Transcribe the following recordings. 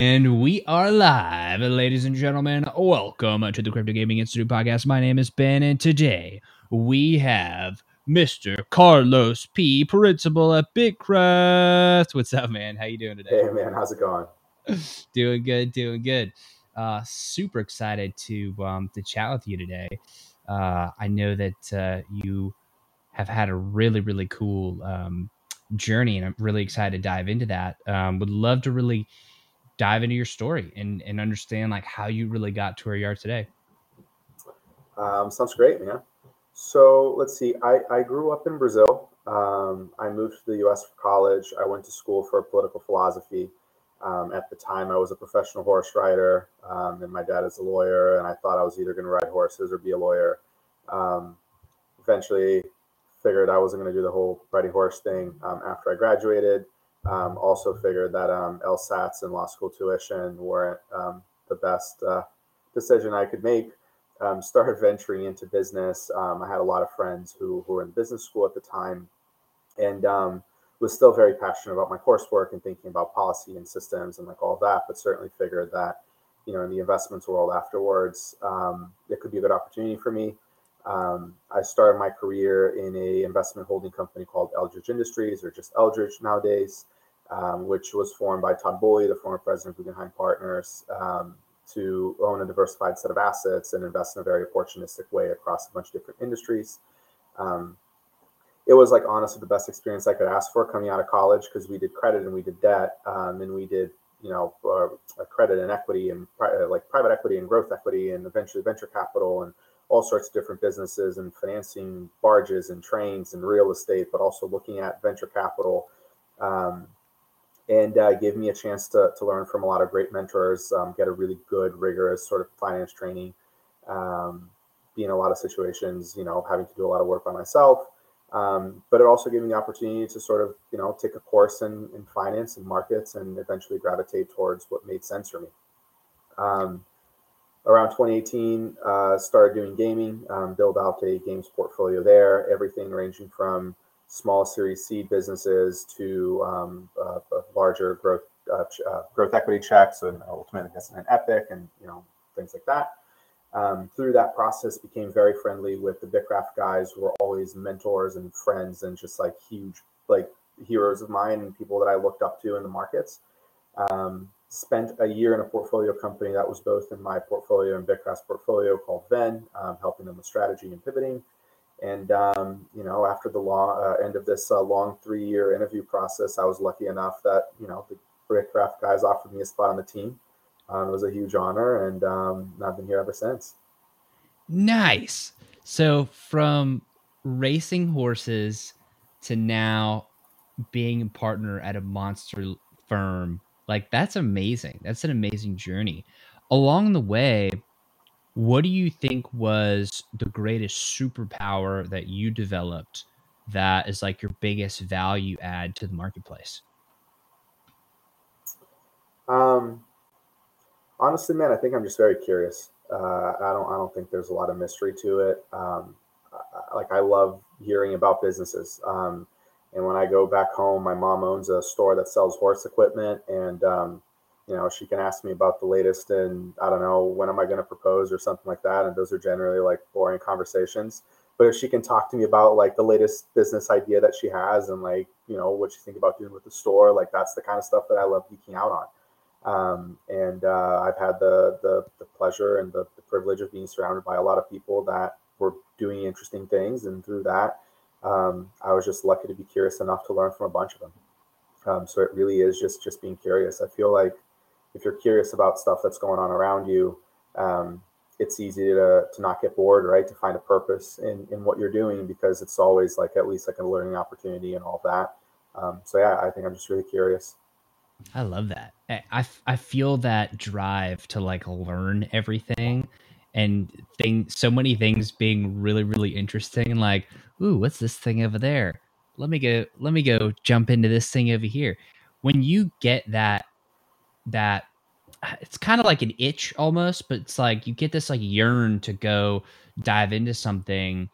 And we are live, ladies and gentlemen. Welcome to the Crypto Gaming Institute podcast. My name is Ben, and today we have Mr. Carlos P, principal at Bitkraft. What's up, man? How you doing today? Hey, man, how's it going? doing good, doing good. Uh, super excited to um, to chat with you today. Uh, I know that uh, you have had a really, really cool um, journey, and I'm really excited to dive into that. Um, would love to really dive into your story and, and understand like how you really got to where you are today. Um, sounds great, man. So let's see. I, I grew up in Brazil. Um, I moved to the U.S. for college. I went to school for political philosophy. Um, at the time, I was a professional horse rider, um, and my dad is a lawyer. And I thought I was either going to ride horses or be a lawyer. Um, eventually, figured I wasn't going to do the whole riding horse thing um, after I graduated. Um, also figured that um, LSATs and law school tuition weren't um, the best uh, decision I could make. Um, started venturing into business. Um, I had a lot of friends who, who were in business school at the time and um, was still very passionate about my coursework and thinking about policy and systems and like all that, but certainly figured that, you know, in the investments world afterwards, it could be a good opportunity for me. Um, I started my career in a investment holding company called Eldridge Industries, or just Eldridge nowadays, um, which was formed by Todd Boehly, the former president of Guggenheim Partners, um, to own a diversified set of assets and invest in a very opportunistic way across a bunch of different industries. Um, it was like honestly the best experience I could ask for coming out of college because we did credit and we did debt um, and we did you know uh, credit and equity and pri- uh, like private equity and growth equity and eventually venture capital and all sorts of different businesses and financing barges and trains and real estate, but also looking at venture capital. Um, and uh, gave me a chance to, to learn from a lot of great mentors, um, get a really good, rigorous sort of finance training, um, be in a lot of situations, you know, having to do a lot of work by myself. Um, but it also gave me the opportunity to sort of, you know, take a course in, in finance and markets and eventually gravitate towards what made sense for me. Um, around 2018, uh, started doing gaming, um, build out a games portfolio there, everything ranging from small Series seed businesses to um, uh, larger growth uh, uh, growth equity checks and ultimately an Epic and you know things like that. Um, through that process, became very friendly with the Bitkraft guys, who were always mentors and friends and just like huge like heroes of mine and people that I looked up to in the markets. Um, spent a year in a portfolio company that was both in my portfolio and Bitkraft's portfolio called Venn, um, helping them with strategy and pivoting. And um, you know, after the long uh, end of this uh, long three-year interview process, I was lucky enough that you know the Bitkraft guys offered me a spot on the team. Um, it was a huge honor, and um, I've been here ever since. Nice. So from racing horses to now being a partner at a monster firm like that's amazing. That's an amazing journey. Along the way, what do you think was the greatest superpower that you developed that is like your biggest value add to the marketplace? Um, honestly, man, I think I'm just very curious. Uh, I don't, I don't think there's a lot of mystery to it. Um, I, like I love hearing about businesses. Um, and when I go back home, my mom owns a store that sells horse equipment, and um, you know she can ask me about the latest and I don't know when am I going to propose or something like that. And those are generally like boring conversations. But if she can talk to me about like the latest business idea that she has and like you know what you think about doing with the store, like that's the kind of stuff that I love geeking out on. Um, and uh, I've had the, the, the pleasure and the, the privilege of being surrounded by a lot of people that were doing interesting things, and through that um, I was just lucky to be curious enough to learn from a bunch of them. Um, so it really is just just being curious. I feel like if you're curious about stuff that's going on around you, um, it's easy to to not get bored, right? To find a purpose in in what you're doing because it's always like at least like a learning opportunity and all that. Um, so yeah, I think I'm just really curious. I love that. I, I feel that drive to like learn everything and thing so many things being really really interesting and like ooh what's this thing over there? Let me go let me go jump into this thing over here. When you get that that it's kind of like an itch almost but it's like you get this like yearn to go dive into something.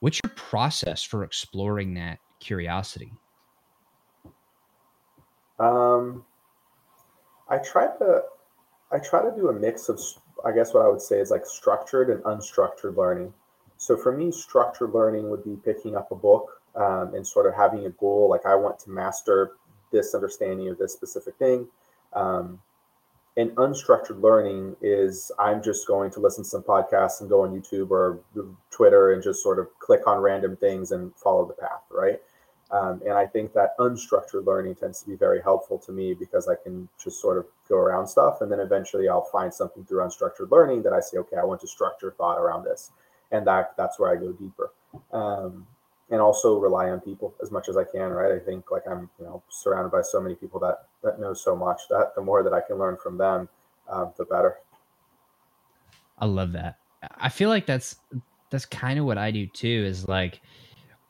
What's your process for exploring that curiosity? Um I try to I try to do a mix of I guess what I would say is like structured and unstructured learning. So for me, structured learning would be picking up a book um, and sort of having a goal. Like I want to master this understanding of this specific thing. Um, and unstructured learning is I'm just going to listen to some podcasts and go on YouTube or Twitter and just sort of click on random things and follow the path, right? Um, and I think that unstructured learning tends to be very helpful to me because I can just sort of go around stuff and then eventually I'll find something through unstructured learning that I say, okay, I want to structure thought around this. And that that's where I go deeper. Um, and also rely on people as much as I can, right? I think like I'm, you know, surrounded by so many people that that know so much that the more that I can learn from them, um, the better. I love that. I feel like that's that's kind of what I do too. Is like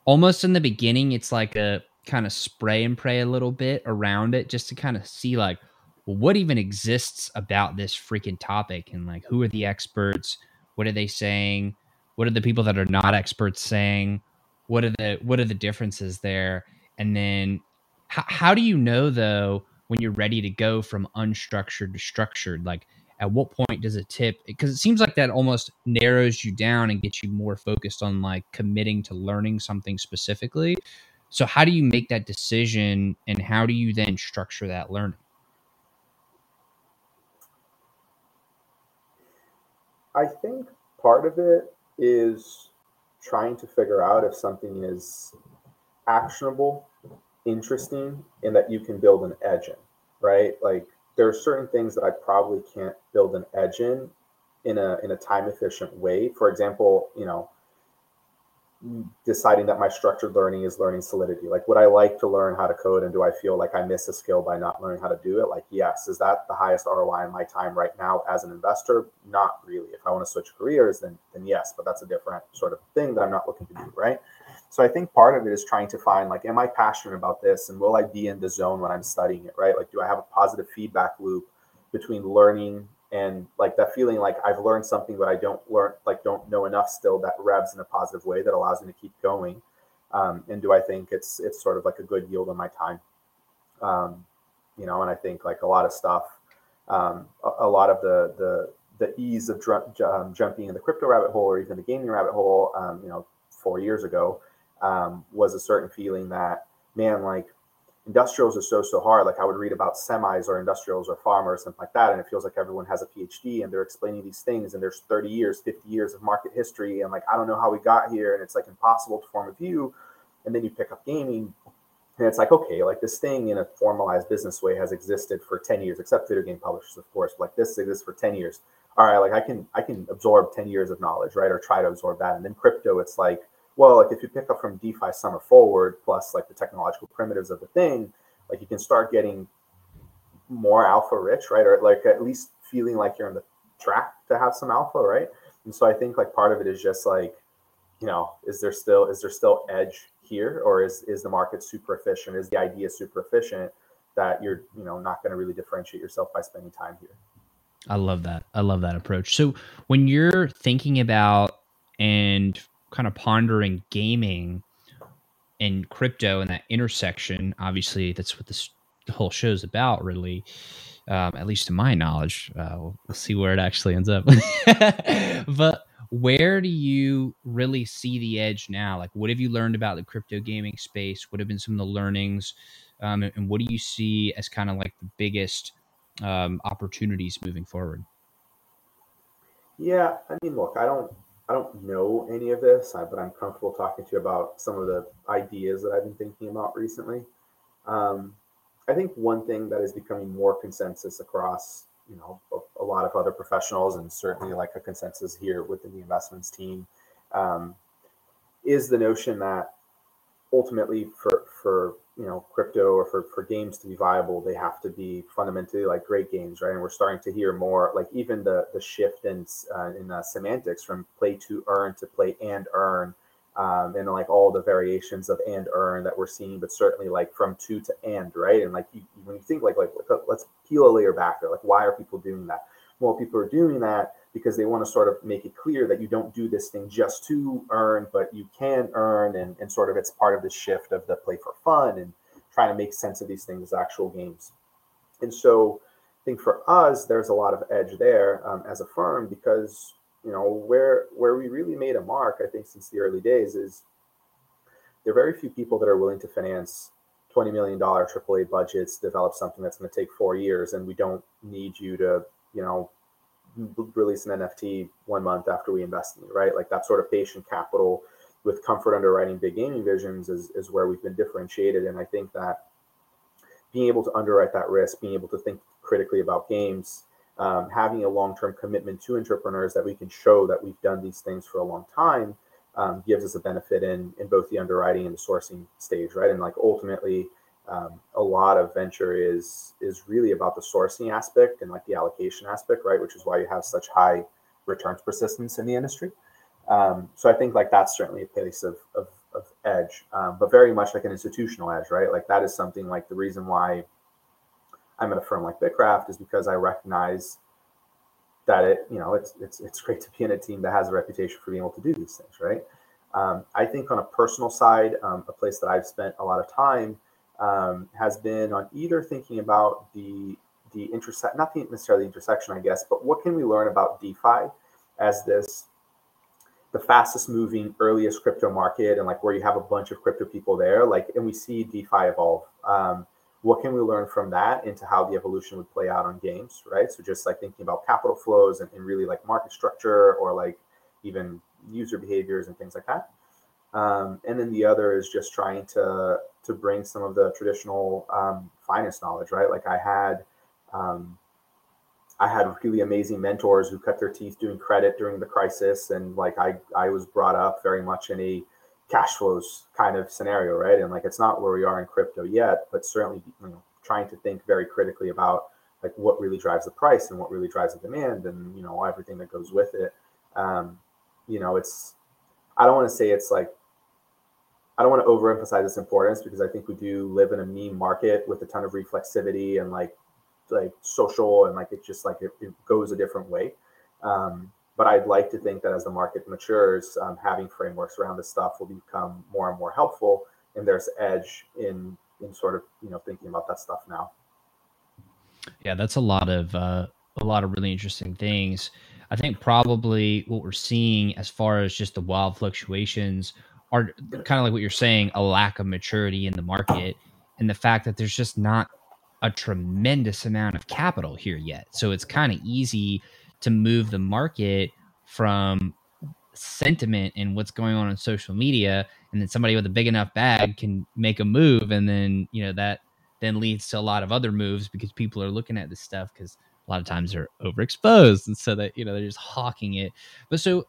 almost in the beginning, it's like a kind of spray and pray a little bit around it, just to kind of see like, well, what even exists about this freaking topic, and like who are the experts? What are they saying? What are the people that are not experts saying? what are the what are the differences there and then how, how do you know though when you're ready to go from unstructured to structured like at what point does it tip because it seems like that almost narrows you down and gets you more focused on like committing to learning something specifically so how do you make that decision and how do you then structure that learning i think part of it is trying to figure out if something is actionable, interesting, and that you can build an edge in, right? Like there are certain things that I probably can't build an edge in in a in a time efficient way. For example, you know, deciding that my structured learning is learning solidity. Like, would I like to learn how to code, and do I feel like I miss a skill by not learning how to do it? Like, yes. Is that the highest ROI in my time right now as an investor? Not really. If I want to switch careers, then then yes, but that's a different sort of thing that I'm not looking to do, right? So I think part of it is trying to find like, am I passionate about this, and will I be in the zone when I'm studying it, right? Like, do I have a positive feedback loop between learning and like that feeling like I've learned something but I don't learn like don't know enough still that revs in a positive way that allows me to keep going. Um, and do I think it's it's sort of like a good yield on my time? Um, you know, and I think like a lot of stuff, um, a, a, lot of the the the ease of dr- um, jumping in the crypto rabbit hole or even the gaming rabbit hole, um, you know, four years ago, um, was a certain feeling that man, like industrials are so so hard. Like i would read about semis or industrials or farmers something like that and it feels like everyone has a phd and they're explaining these things and there's 30 years 50 years of market history and like i don't know how we got here and it's like impossible to form a view. And then you pick up gaming and it's like okay like this thing in a formalized business way has existed for 10 years except video game publishers of course like this exists for 10 years. All right like i can i can absorb 10 years of knowledge right or try to absorb that. And then crypto it's like well, like if you pick up from DeFi summer forward, plus like the technological primitives of the thing, like you can start getting more alpha rich, right? Or like at least feeling like you're on the track to have some alpha, right? And so I think like part of it is just like, you know, is there still is there still edge here, or is is the market super efficient? Is the idea super efficient that you're you know not going to really differentiate yourself by spending time here? I love that. I love that approach. So when you're thinking about and kind of pondering gaming and crypto and that intersection, obviously that's what this whole show is about, really. Um, at least to my knowledge, uh, we'll, we'll see where it actually ends up. but where do you really see the edge now? Like, what have you learned about the crypto gaming space? What have been some of the learnings? Um, and, and, what do you see as kind of like the biggest um, opportunities moving forward? Yeah, I mean, look, I don't I don't know any of this, but I'm comfortable talking to you about some of the ideas that I've been thinking about recently. Um, I think one thing that is becoming more consensus across, you know, a, a, lot of other professionals, and certainly like a consensus here within the investments team, um, is the notion that ultimately for for you know crypto or for, for games to be viable they have to be fundamentally like great games right? And we're starting to hear more like even the the shift in uh, in uh, semantics from play to earn to play and earn um, and like all the variations of and earn that we're seeing but certainly like from to to and right? And like you, when you think like like let's peel a layer back there. Like why are people doing that? Well people are doing that because they want to sort of make it clear that you don't do this thing just to earn, but you can earn, and, and sort of it's part of the shift of the play for fun and trying to make sense of these things as actual games. And so I think for us, there's a lot of edge there um, as a firm because you know where where we really made a mark. I think since the early days is there are very few people that are willing to finance $20 million AAA budgets, develop something that's going to take four years, and we don't need you to, you know, release an NFT one month after we invest in you, right? Like that sort of patient capital with comfort underwriting big gaming visions is, is where we've been differentiated. And I think that being able to underwrite that risk, being able to think critically about games, um, having a long-term commitment to entrepreneurs that we can show that we've done these things for a long time um, gives us a benefit in in both the underwriting and the sourcing stage, right? And like ultimately, um, a lot of venture is is really about the sourcing aspect and like the allocation aspect, right? Which is why you have such high returns persistence in the industry. Um, so I think like that's certainly a place of of, of edge, um, but very much like an institutional edge, right? Like that is something like the reason why I'm at a firm like Bitkraft is because I recognize that it, you know, it's it's it's great to be in a team that has a reputation for being able to do these things, right? Um, I think on a personal side, um, a place that I've spent a lot of time um, has been on either thinking about the the intersect, not the necessarily intersection, I guess, but what can we learn about DeFi as this the fastest moving, earliest crypto market, and like where you have a bunch of crypto people there, like, and we see DeFi evolve. Um, what can we learn from that into how the evolution would play out on games, right? So just like thinking about capital flows and, and really like market structure or like even user behaviors and things like that. Um, and then the other is just trying to to bring some of the traditional um, finance knowledge, right? Like I had um, I had really amazing mentors who cut their teeth doing credit during the crisis, and like I I was brought up very much in a cash flows kind of scenario, right? And like it's not where we are in crypto yet, but certainly you know trying to think very critically about like what really drives the price and what really drives the demand and you know everything that goes with it. Um, you know, it's I don't want to say it's like I don't want to overemphasize its importance because I think we do live in a meme market with a ton of reflexivity and like like social and like it just like it, it goes a different way. Um, but I'd like to think that as the market matures, um, having frameworks around this stuff will become more and more helpful. And there's edge in in sort of you know thinking about that stuff now. Yeah, that's a lot of uh, a lot of really interesting things. I think probably what we're seeing as far as just the wild fluctuations are kind of like what you're saying, a lack of maturity in the market, and the fact that there's just not a tremendous amount of capital here yet. So it's kind of easy to move the market from sentiment and what's going on on social media and then somebody with a big enough bag can make a move and then you know that then leads to a lot of other moves because people are looking at this stuff because a lot of times they're overexposed and so that you know they're just hawking it but so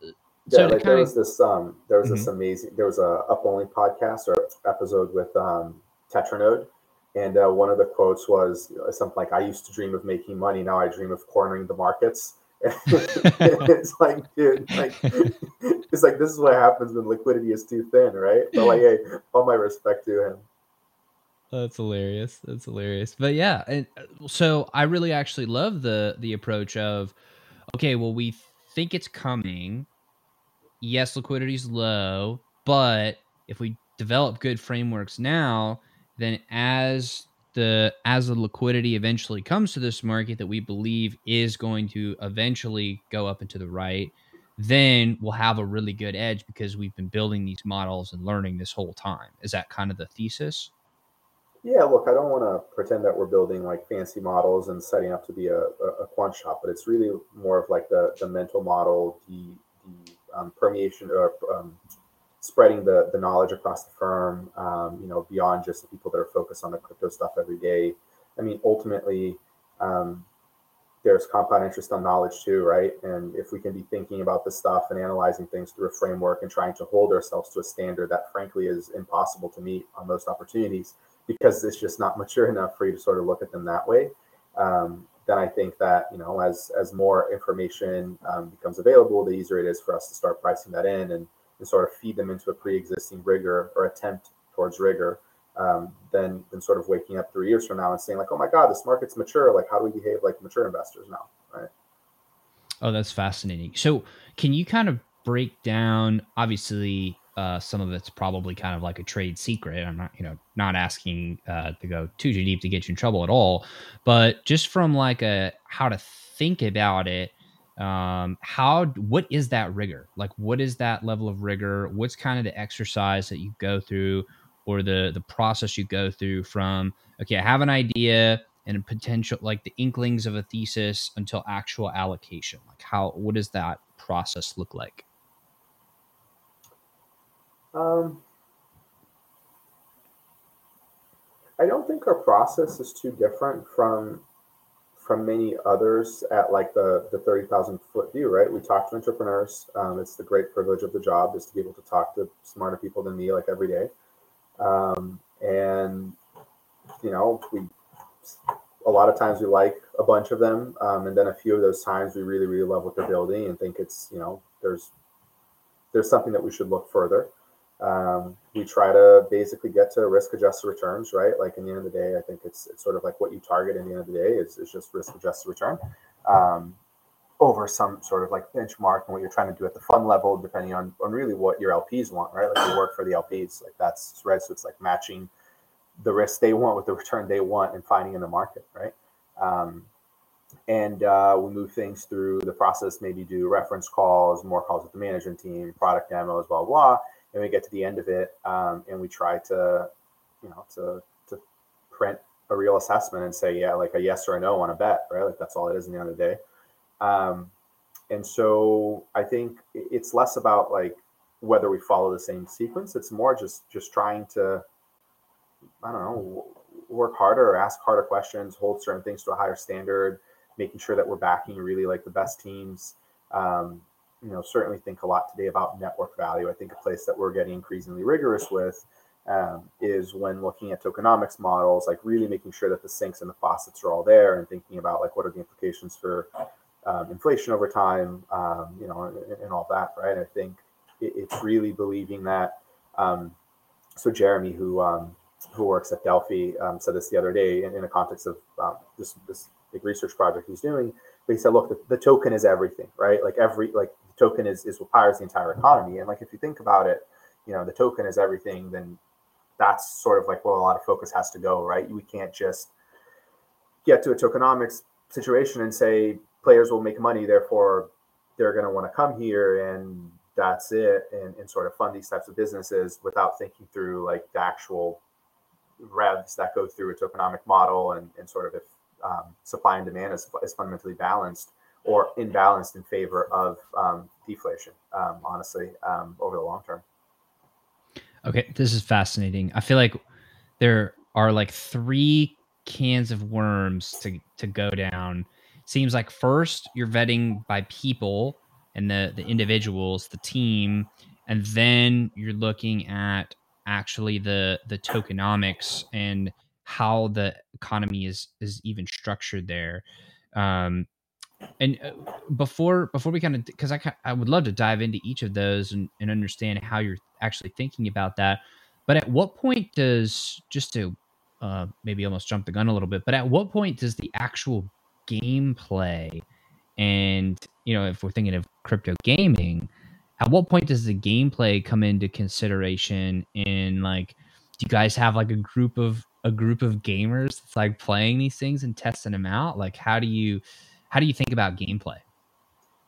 yeah, so like there was this um there was mm-hmm. this amazing there was a up only podcast or episode with um Tetranode and uh, one of the quotes was something like I used to dream of making money now I dream of cornering the markets it's like, dude, like it's like this is what happens when liquidity is too thin, right? But like, hey, all my respect to him. That's hilarious. That's hilarious. But yeah, and uh, so I really actually love the the approach of, okay, well, we think it's coming. Yes, liquidity is low, but if we develop good frameworks now, then as the as the liquidity eventually comes to this market that we believe is going to eventually go up and to the right, then we'll have a really good edge because we've been building these models and learning this whole time. Is that kind of the thesis? Yeah, look, I don't want to pretend that we're building like fancy models and setting up to be a, a, quant shop, but it's really more of like the, the mental model, the, the um, permeation or um, spreading the the knowledge across the firm, um, you know, beyond just the people that are focused on the crypto stuff every day. I mean, ultimately, um, there's compound interest on knowledge too, right? And if we can be thinking about this stuff and analyzing things through a framework and trying to hold ourselves to a standard that, frankly, is impossible to meet on most opportunities because it's just not mature enough for you to sort of look at them that way. Um, then I think that you know, as as more information um, becomes available, the easier it is for us to start pricing that in and and sort of feed them into a pre-existing rigor or attempt towards rigor um, than than sort of waking up three years from now and saying like, oh my god, this market's mature. Like, how do we behave like mature investors now? Right. Oh, that's fascinating. So, can you kind of break down? Obviously, uh, some of it's probably kind of like a trade secret. I'm not, you know, not asking uh, to go too deep to get you in trouble at all, but just from like a how to think about it. Um, how what is that rigor? Like, what is that level of rigor? What's kind of the exercise that you go through, or the the process you go through from okay, I have an idea and a potential like the inklings of a thesis until actual allocation. Like, how what does that process look like? Um, I don't think our process is too different from from many others at like the the thirty thousand foot view, right? We talk to entrepreneurs. Um, it's the great privilege of the job is to be able to talk to smarter people than me like every day, um, and you know we a lot of times we like a bunch of them, um, and then a few of those times we really really love what they're building and think it's you know there's there's something that we should look further. Um, we try to basically get to risk adjusted returns, right? Like in the end of the day, I think it's, it's sort of like what you target in the end of the day is, is just risk adjusted return um, over some sort of like benchmark and what you're trying to do at the fund level, depending on, on really what your LPs want, right? Like you work for the LPs, like that's right. So it's like matching the risk they want with the return they want and finding in the market, right? Um, and uh, we move things through the process, maybe do reference calls, more calls with the management team, product demos, blah, blah and we get to the end of it um, and we try to you know to to print a real assessment and say yeah like a yes or a no on a bet right? Like that's all it is in the end of the day. Um, and so i think it's less about like whether we follow the same sequence. It's more just just trying to i don't know work harder or ask harder questions hold certain things to a higher standard making sure that we're backing really like the best teams um, you know certainly think a lot today about network value. I think a place that we're getting increasingly rigorous with um, is when looking at tokenomics models, like really making sure that the sinks and the faucets are all there, and thinking about like what are the implications for um, inflation over time, um, you know, and, and, all that, right? I think it, it's really believing that. Um, so Jeremy, who um, who works at Delphi, um, said this the other day in, in the context of this this big research project he's doing. But he said, look, the, the token is everything, right? Like every like token is, is what powers the entire economy. And like if you think about it, you know, the token is everything, then that's sort of like where a lot of focus has to go, right? We can't just get to a tokenomics situation and say players will make money, therefore they're going to want to come here and that's it and, and sort of fund these types of businesses without thinking through like the actual revs that go through a tokenomic model and, and sort of if um, supply and demand is, is fundamentally balanced or imbalanced in favor of um, deflation, um, honestly, um, over the long term. Okay, this is fascinating. I feel like there are like three cans of worms to, to go down. Seems like first you're vetting by people and the, the individuals, the team, and then you're looking at actually the the tokenomics and how the economy is is even structured there. Um, and uh, before before we kind of because I I would love to dive into each of those and, and understand how you're actually thinking about that. But at what point does just to uh, maybe almost jump the gun a little bit, but at what point does the actual gameplay and you know if we're thinking of crypto gaming, at what point does the gameplay come into consideration in like do you guys have like a group of a group of gamers that's like playing these things and testing them out like how do you how do you think about gameplay?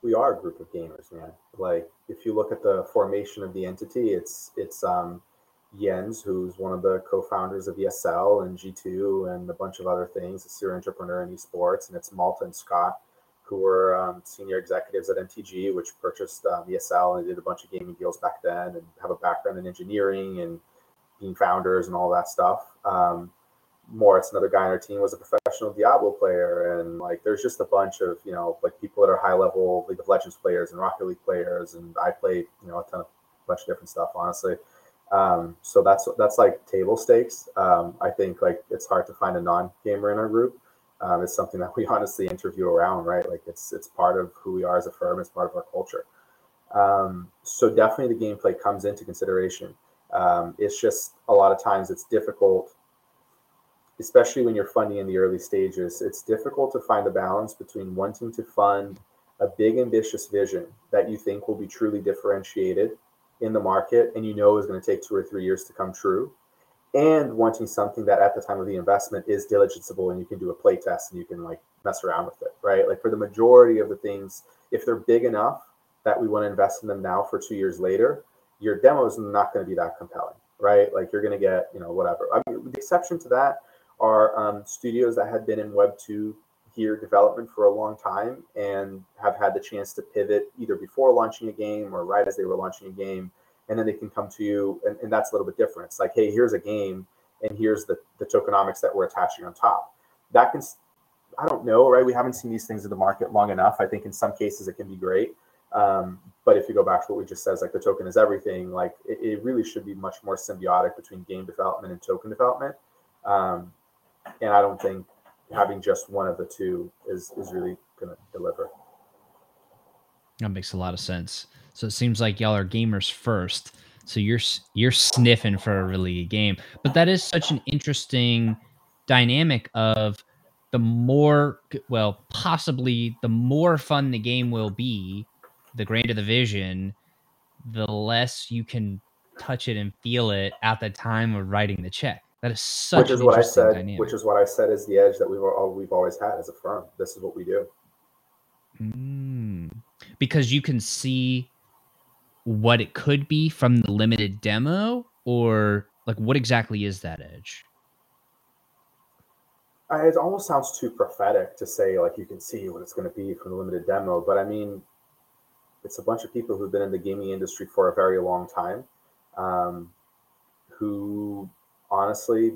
We are a group of gamers, man. Like if you look at the formation of the entity, it's it's um, Jens, who's one of the co-founders of ESL and G2 and a bunch of other things, a serial entrepreneur in esports, and it's Malte and Scott, who were um, senior executives at MTG, which purchased um, ESL and did a bunch of gaming deals back then, and have a background in engineering and being founders and all that stuff. Um, Moritz, another guy on our team, was a professional Diablo player, and like there's just a bunch of you know like people that are high level League of Legends players and Rocket League players, and I played you know a ton of bunch of different stuff, honestly. Um, so that's that's like table stakes. Um, I think like it's hard to find a non gamer in our group. Um, it's something that we honestly interview around, right? Like it's it's part of who we are as a firm. It's part of our culture. Um, so definitely the gameplay comes into consideration. Um, it's just a lot of times it's difficult especially when you're funding in the early stages, it's difficult to find a balance between wanting to fund a big, ambitious vision that you think will be truly differentiated in the market and you know is going to take two or three years to come true and wanting something that at the time of the investment is diligenceable and you can do a play test and you can like mess around with it right? Like for the majority of the things if they're big enough that we want to invest in them now for two years later your demo is not going to be that compelling right? Like you're going to get you know whatever. I mean the exception to that are um, studios that had been in web 2 gear development for a long time and have had the chance to pivot either before launching a game or right as they were launching a game. And then they can come to you and, and that's a little bit different. It's like hey here's a game and here's the, the tokenomics that we're attaching on top. That can i don't know right? We haven't seen these things in the market long enough. I think in some cases it can be great. Um, but if you go back to what we just said like the token is everything like it, it really should be much more symbiotic between game development and token development. Um, and i don't think having just one of the two is is really going to deliver. That makes a lot of sense. So it seems like y'all are gamers first. So you're you're sniffing for a really good game, but that is such an interesting dynamic of the more well possibly the more fun the game will be, the grander the vision, the less you can touch it and feel it at the time of writing the check. That is such which is what I said. Dynamic. Which is what I said is the edge that we've all, we've always had as a firm. This is what we do. Mm. Because you can see what it could be from the limited demo, or like what exactly is that edge? it almost sounds too prophetic to say like you can see what it's going to be from the limited demo, but I mean, it's a bunch of people who've been in the gaming industry for a very long time, um, who honestly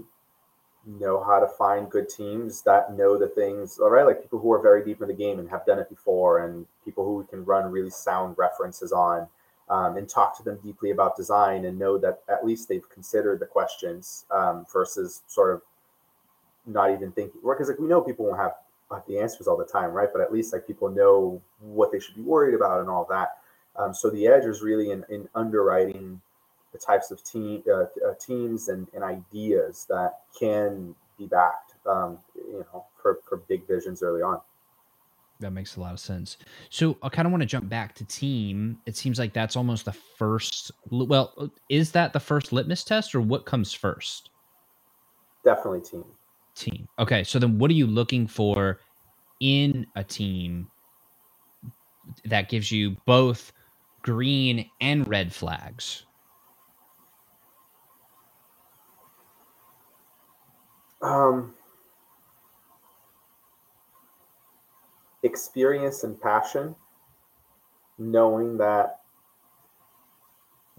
know how to find good teams that know the things all right like people who are very deep in the game and have done it before and people who can run really sound references on um, and talk to them deeply about design and know that at least they've considered the questions um, versus sort of not even thinking because like we know people won't have the answers all the time right? But at least like people know what they should be worried about and all that. Um, so the edge is really in, in underwriting the types of team uh, uh, teams and, and ideas that can be backed, um, you know, for, for big visions early on. That makes a lot of sense. So I kind of want to jump back to team. It seems like that's almost the first. Well, is that the first litmus test, or what comes first? Definitely team. Team. Okay, so then what are you looking for in a team that gives you both green and red flags? Um, experience and passion, knowing that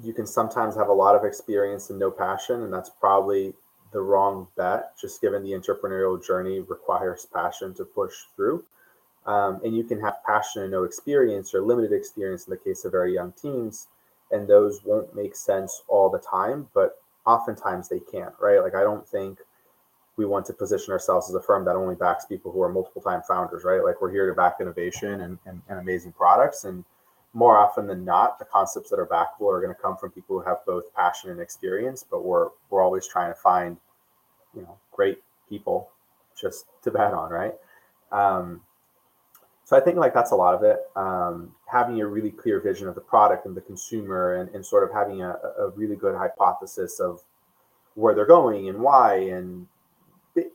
you can sometimes have a lot of experience and no passion, and that's probably the wrong bet, just given the entrepreneurial journey requires passion to push through. Um, and you can have passion and no experience or limited experience in the case of very young teams, and those won't make sense all the time, but oftentimes they can't, right? Like, I don't think we want to position ourselves as a firm that only backs people who are multiple time founders, right? Like we're here to back innovation and, and, and amazing products. And more often than not, the concepts that are backable are going to come from people who have both passion and experience, but we're, we're always trying to find, you know, great people just to bet on, right? Um, so I think like that's a lot of it. Um, having a really clear vision of the product and the consumer and, and sort of having a, a really good hypothesis of where they're going and why and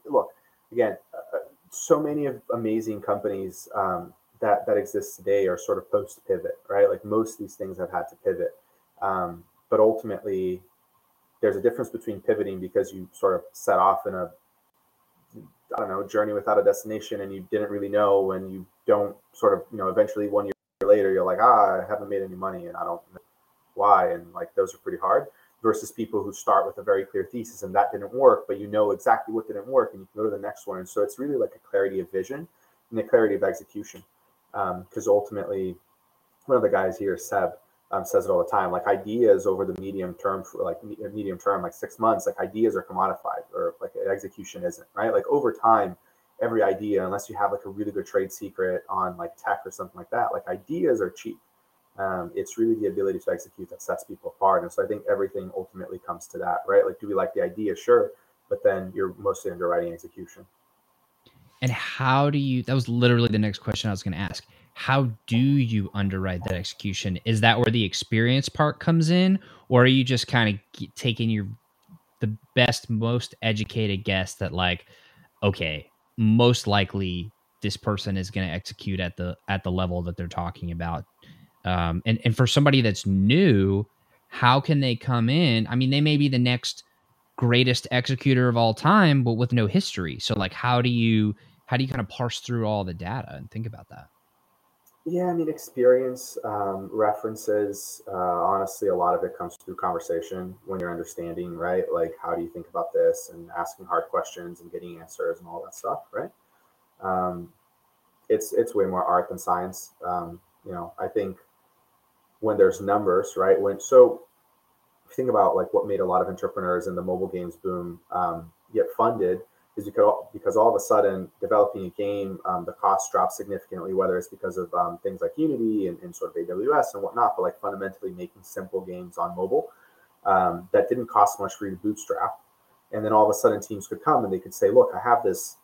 look again. Uh, so many of amazing companies um, that that exist today are sort of post pivot, right? Like most of these things have had to pivot, um, but ultimately, there's a difference between pivoting because you sort of set off in a I don't know journey without a destination and you didn't really know, and you don't sort of you know eventually one year later you're like ah I haven't made any money and I don't know why, and like those are pretty hard versus people who start with a very clear thesis and that didn't work, but you know exactly what didn't work and you can go to the next one. And so it's really like a clarity of vision and a clarity of execution. Because um, ultimately, one of the guys here, Seb, um, says it all the time. Like ideas over the medium term, for like medium term, like six months, like ideas are commodified, or like execution isn't, right? Like over time, every idea, unless you have like a really good trade secret on like tech or something like that, like ideas are cheap um, it's really the ability to execute that sets people apart. And so I think everything ultimately comes to that, right? Like, do we like the idea? Sure. But then you're mostly underwriting execution. And how do you? That was literally the next question I was going to ask. How do you underwrite that execution? Is that where the experience part comes in, or are you just kind of taking your the best, most educated guess that like, okay, most likely this person is going to execute at the at the level that they're talking about. Um, and and for somebody that's new, how can they come in? I mean, they may be the next greatest executor of all time, but with no history. So like, how do you how do you kind of parse through all the data and think about that? Yeah, I mean, experience, um, references. Uh, honestly, a lot of it comes through conversation when you're understanding, right? Like, how do you think about this, and asking hard questions and getting answers and all that stuff, right? Um, it's it's way more art than science. Um, you know, I think when there's numbers, right? When so think about like what made a lot of entrepreneurs in the mobile games boom um, get funded is because because all of a sudden developing a game, um, the cost drops significantly, whether it's because of um, things like Unity and, and, sort of AWS and whatnot, but like fundamentally making simple games on mobile um, that didn't cost much for you to bootstrap. And then all of a sudden teams could come and they could say, look, I have this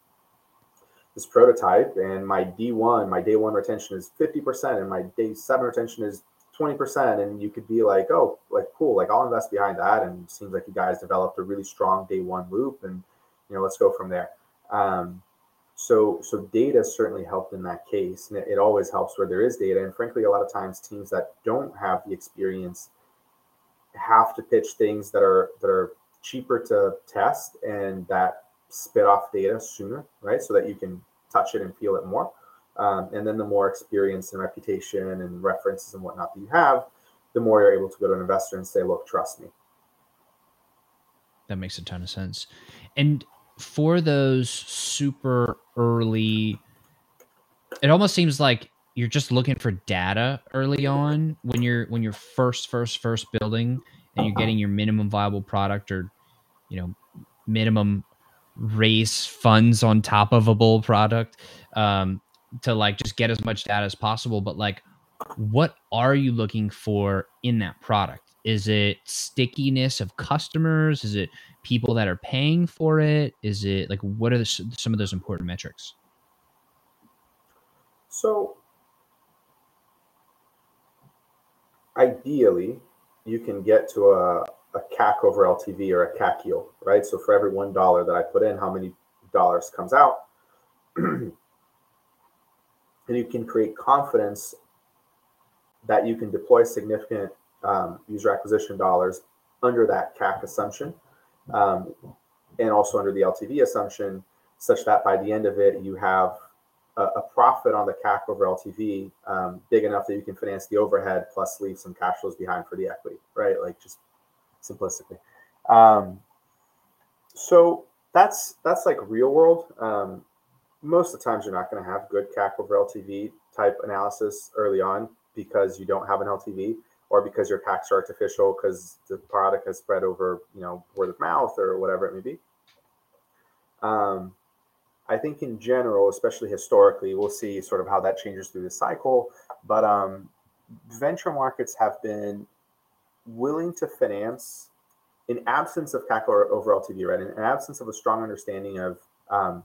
this prototype and my D1, my day one retention is 50% and my day seven retention is 20%. And you could be like, oh, like cool, like I'll invest behind that. And it seems like you guys developed a really strong day one loop and you know, let's go from there. Um, so, so data certainly helped in that case, and it, it always helps where there is data. And frankly, a lot of times teams that don't have the experience have to pitch things that are that are cheaper to test and that spit off data sooner, right? So that you can touch it and feel it more. Um, and then the more experience and reputation and references and whatnot that you have, the more you're able to go to an investor and say, "Look, trust me." That makes a ton of sense. And for those super early it almost seems like you're just looking for data early on when you're when you're first first first building and you're getting your minimum viable product or you know minimum raise funds on top of a bull product um, to like just get as much data as possible but like what are you looking for in that product is it stickiness of customers is it people that are paying for it? Is it like what are the, some of those important metrics? So, ideally, you can get to a, a CAC over LTV or a CAC yield, right? So, for every one dollar that I put in, how many dollars comes out? and you can create confidence that you can deploy significant um, user acquisition dollars under that CAC assumption um, and also under the LTV assumption, such that by the end of it, you have a, a profit on the CAC over LTV um, big enough that you can finance the overhead plus leave some cash flows behind for the equity, right? Like just simplistically. Um, so that's that's like real world. Most of the times, you're not going to have good CAC over LTV type analysis early on because you don't have an LTV or because your CACs are artificial because the product has spread over, you know, word of mouth or whatever it may be. Um, I think in general, especially historically, we'll see sort of how that changes through the cycle. But um, venture markets have been willing to finance in absence of CAC over LTV, right? In absence of a strong understanding of um,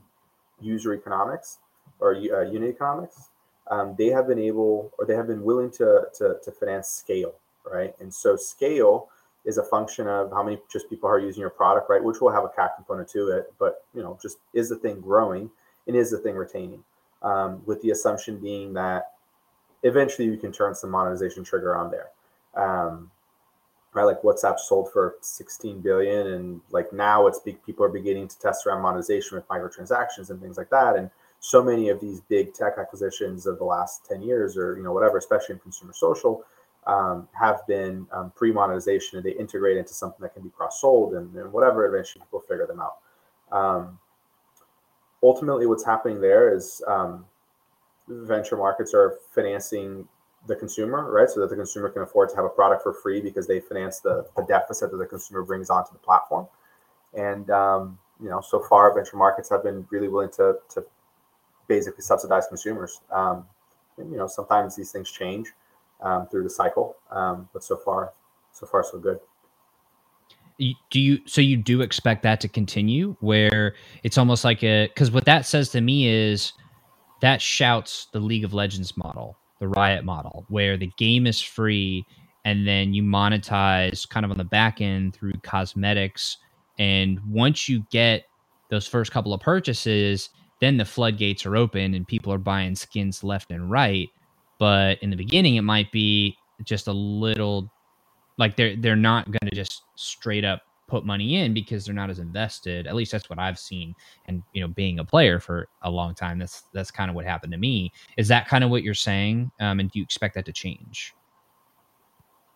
user economics or uh, unit economics, um, they have been able or they have been willing to, to, to finance scale, right? And so scale is a function of how many just people are using your product, right? Which will have a CAC component to it, but you know, just is the thing growing and is the thing retaining? Um, with the assumption being that eventually you can turn some monetization trigger on there. Um, right, like WhatsApp sold for 16 billion, and like now it's big. People are beginning to test around monetization with microtransactions and things like that, and so many of these big tech acquisitions of the last 10 years or you know whatever especially in consumer social um, have been um, pre-monetization and they integrate into something that can be cross-sold and, and whatever eventually people figure them out um, ultimately what's happening there is um, venture markets are financing the consumer right so that the consumer can afford to have a product for free because they finance the, the deficit that the consumer brings onto the platform and um, you know so far venture markets have been really willing to, to basically subsidize consumers. Um, and, you know, sometimes these things change um, through the cycle, um, but so far, so far, so good. do you so you do expect that to continue where it's almost like a because what that says to me is that shouts the league of legends model the riot model where the game is free and then you monetize kind of on the back end through cosmetics. And once you get those first couple of purchases then the floodgates are open and people are buying skins left and right. But in the beginning it might be just a little like they're they're not going to just straight up put money in because they're not as invested. At least that's what I've seen. And you know, being a player for a long time, that's that's kind of what happened to me. Is that kind of what you're saying? Um, and do you expect that to change?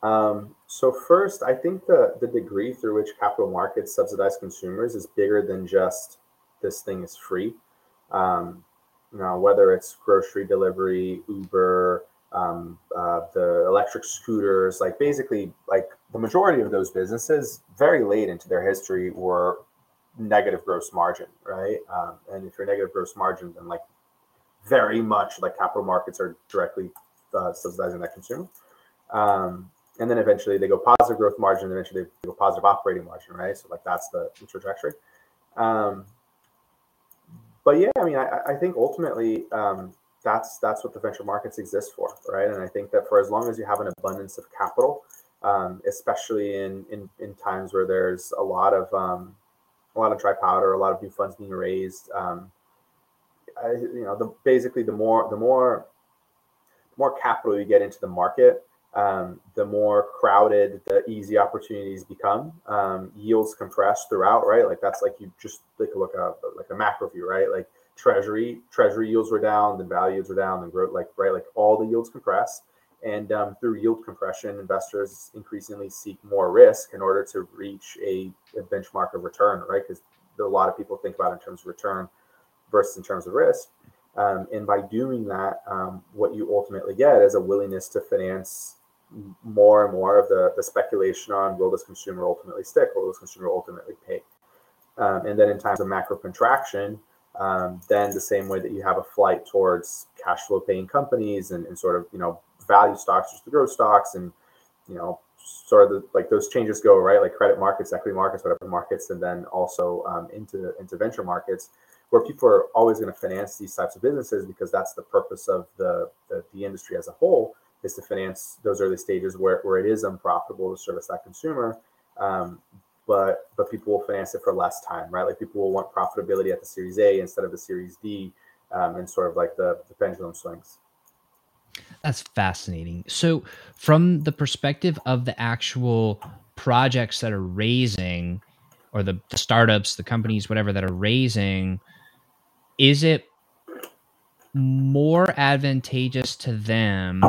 Um, so first, I think the the degree through which capital markets subsidize consumers is bigger than just this thing is free. Um, you know, whether it's grocery delivery, Uber, um, uh, the electric scooters, like basically, like the majority of those businesses, very late into their history, were negative gross margin, right? Um, and if you're negative gross margin, then like very much like capital markets are directly uh, subsidizing that consumer. Um, and then eventually they go positive gross margin, and eventually they go positive operating margin, right? So like that's the, trajectory. Um, but yeah, I mean, I, I think ultimately um, that's that's what the venture markets exist for, right? And I think that for as long as you have an abundance of capital, um, especially in, in in times where there's a lot of um, a lot of dry powder, a lot of new funds being raised, um, I, you know, the basically the more the more the more capital you get into the market, um, the more crowded the easy opportunities become. Um, yields compress throughout, right? Like that's like you just take a look at like a macro view, right? Like treasury treasury yields were down then values were down then growth like right like all the yields compress and um, through yield compression investors increasingly seek more risk in order to reach a, a benchmark of return right? Because a lot of people think about it in terms of return versus in terms of risk. Um, and by doing that um, what you ultimately get is a willingness to finance more and more of the, the speculation on will this consumer ultimately stick? Will this consumer ultimately pay? Um, and then in times of macro contraction um, then the same way that you have a flight towards cash flow paying companies and, and sort of you know value stocks just the growth stocks and you know sort of the, like those changes go right like credit markets equity markets whatever markets and then also um, into into venture markets where people are always going to finance these types of businesses because that's the purpose of the, the, the industry as a whole is to finance those early stages where, where it is unprofitable to service that consumer um, but but people will finance it for less time, right? Like people will want profitability at the Series A instead of the Series D, um, and sort of like the, the pendulum swings. That's fascinating. So, from the perspective of the actual projects that are raising, or the, the startups, the companies, whatever that are raising, is it more advantageous to them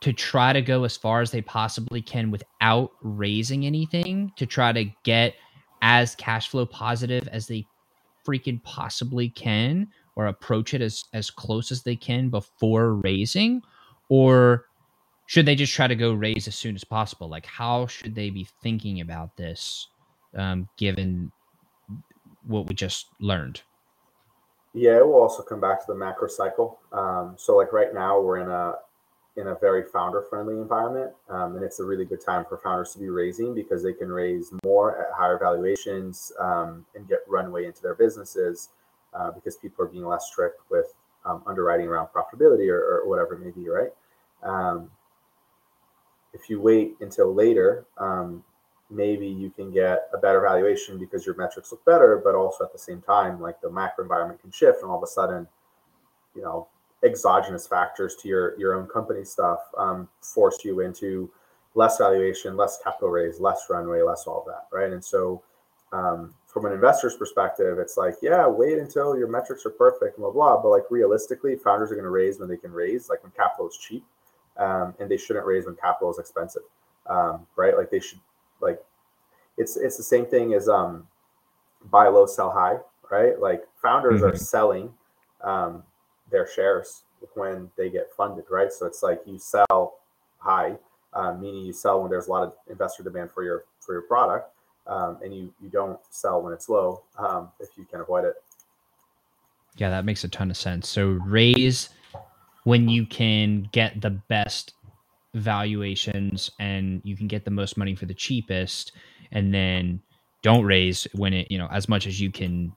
to try to go as far as they possibly can without raising anything to try to get as cash flow positive as they freaking possibly can or approach it as as close as they can before raising or should they just try to go raise as soon as possible? Like how should they be thinking about this um, given what we just learned? Yeah it will also come back to the macro cycle. Um, so like right now we're in a in a very founder friendly environment. Um, and it's a really good time for founders to be raising because they can raise more at higher valuations um, and get runway into their businesses uh, because people are being less strict with um, underwriting around profitability or, or, whatever it may be, right? Um, if you wait until later, um, maybe you can get a better valuation because your metrics look better, but also at the same time, like the macro environment can shift and all of a sudden, you know, exogenous factors to your your own company stuff um, force you into less valuation, less capital raise, less runway, less all that, right? And so, um, from an investor's perspective, it's like, yeah, wait until your metrics are perfect, blah blah. But like realistically, founders are going to raise when they can raise, like when capital is cheap, um, and they shouldn't raise when capital is expensive, um, right? Like they should, like, it's it's the same thing as um, buy low, sell high, right? Like founders mm-hmm. are selling um, their shares when they get funded, right? So it's like you sell high, um, meaning you sell when there's a lot of investor demand for your for your product, um, and you you don't sell when it's low um, if you can avoid it. Yeah, that makes a ton of sense. So raise when you can get the best valuations and you can get the most money for the cheapest and then don't raise when it you know as much as you can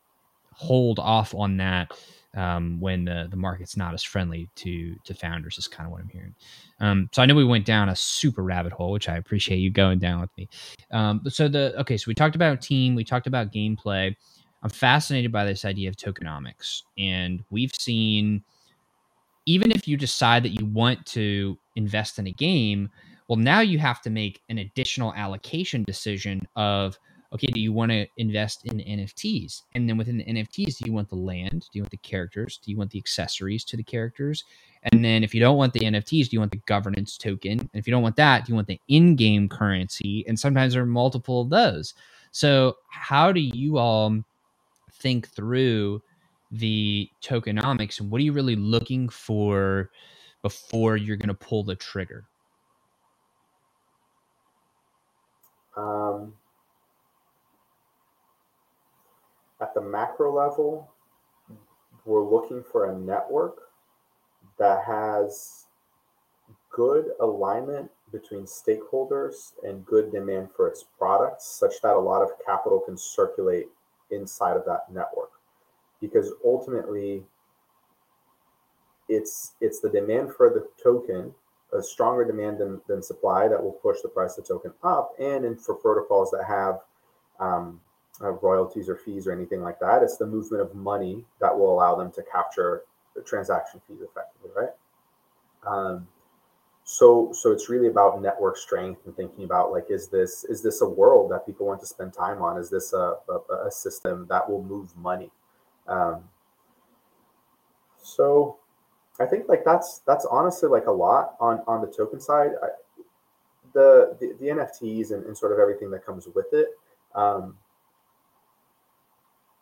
hold off on that um, when the, the market's not as friendly to to founders is kind of what I'm hearing. Um, so I know we went down a super rabbit hole, which I appreciate you going down with me. Um, but so the okay, so we talked about team, we talked about gameplay. I'm fascinated by this idea of tokenomics, and we've seen even if you decide that you want to invest in a game, well, now you have to make an additional allocation decision of okay, do you want to invest in NFTs? And then within the NFTs, do you want the land? Do you want the characters? Do you want the accessories to the characters? And then if you don't want the NFTs, do you want the governance token? And if you don't want that, do you want the in-game currency? And sometimes there are multiple of those. So how do you all think through the tokenomics and what are you really looking for before you're going to pull the trigger? Um, at the macro level, we're looking for a network that has good alignment between stakeholders and good demand for its products, such that a lot of capital can circulate inside of that network. Because ultimately, it's it's the demand for the token, a stronger demand than, than supply that will push the price of the token up, and in, for protocols that have um, royalties or fees or anything like that. It's the movement of money that will allow them to capture the transaction fees effectively, right? Um, so, so it's really about network strength and thinking about like, is this is this a world that people want to spend time on? Is this a, a, a system that will move money? Um, so, I think like that's that's honestly like a lot on on the token side. I, the, the, the NFTs and, and, sort of everything that comes with it. Um,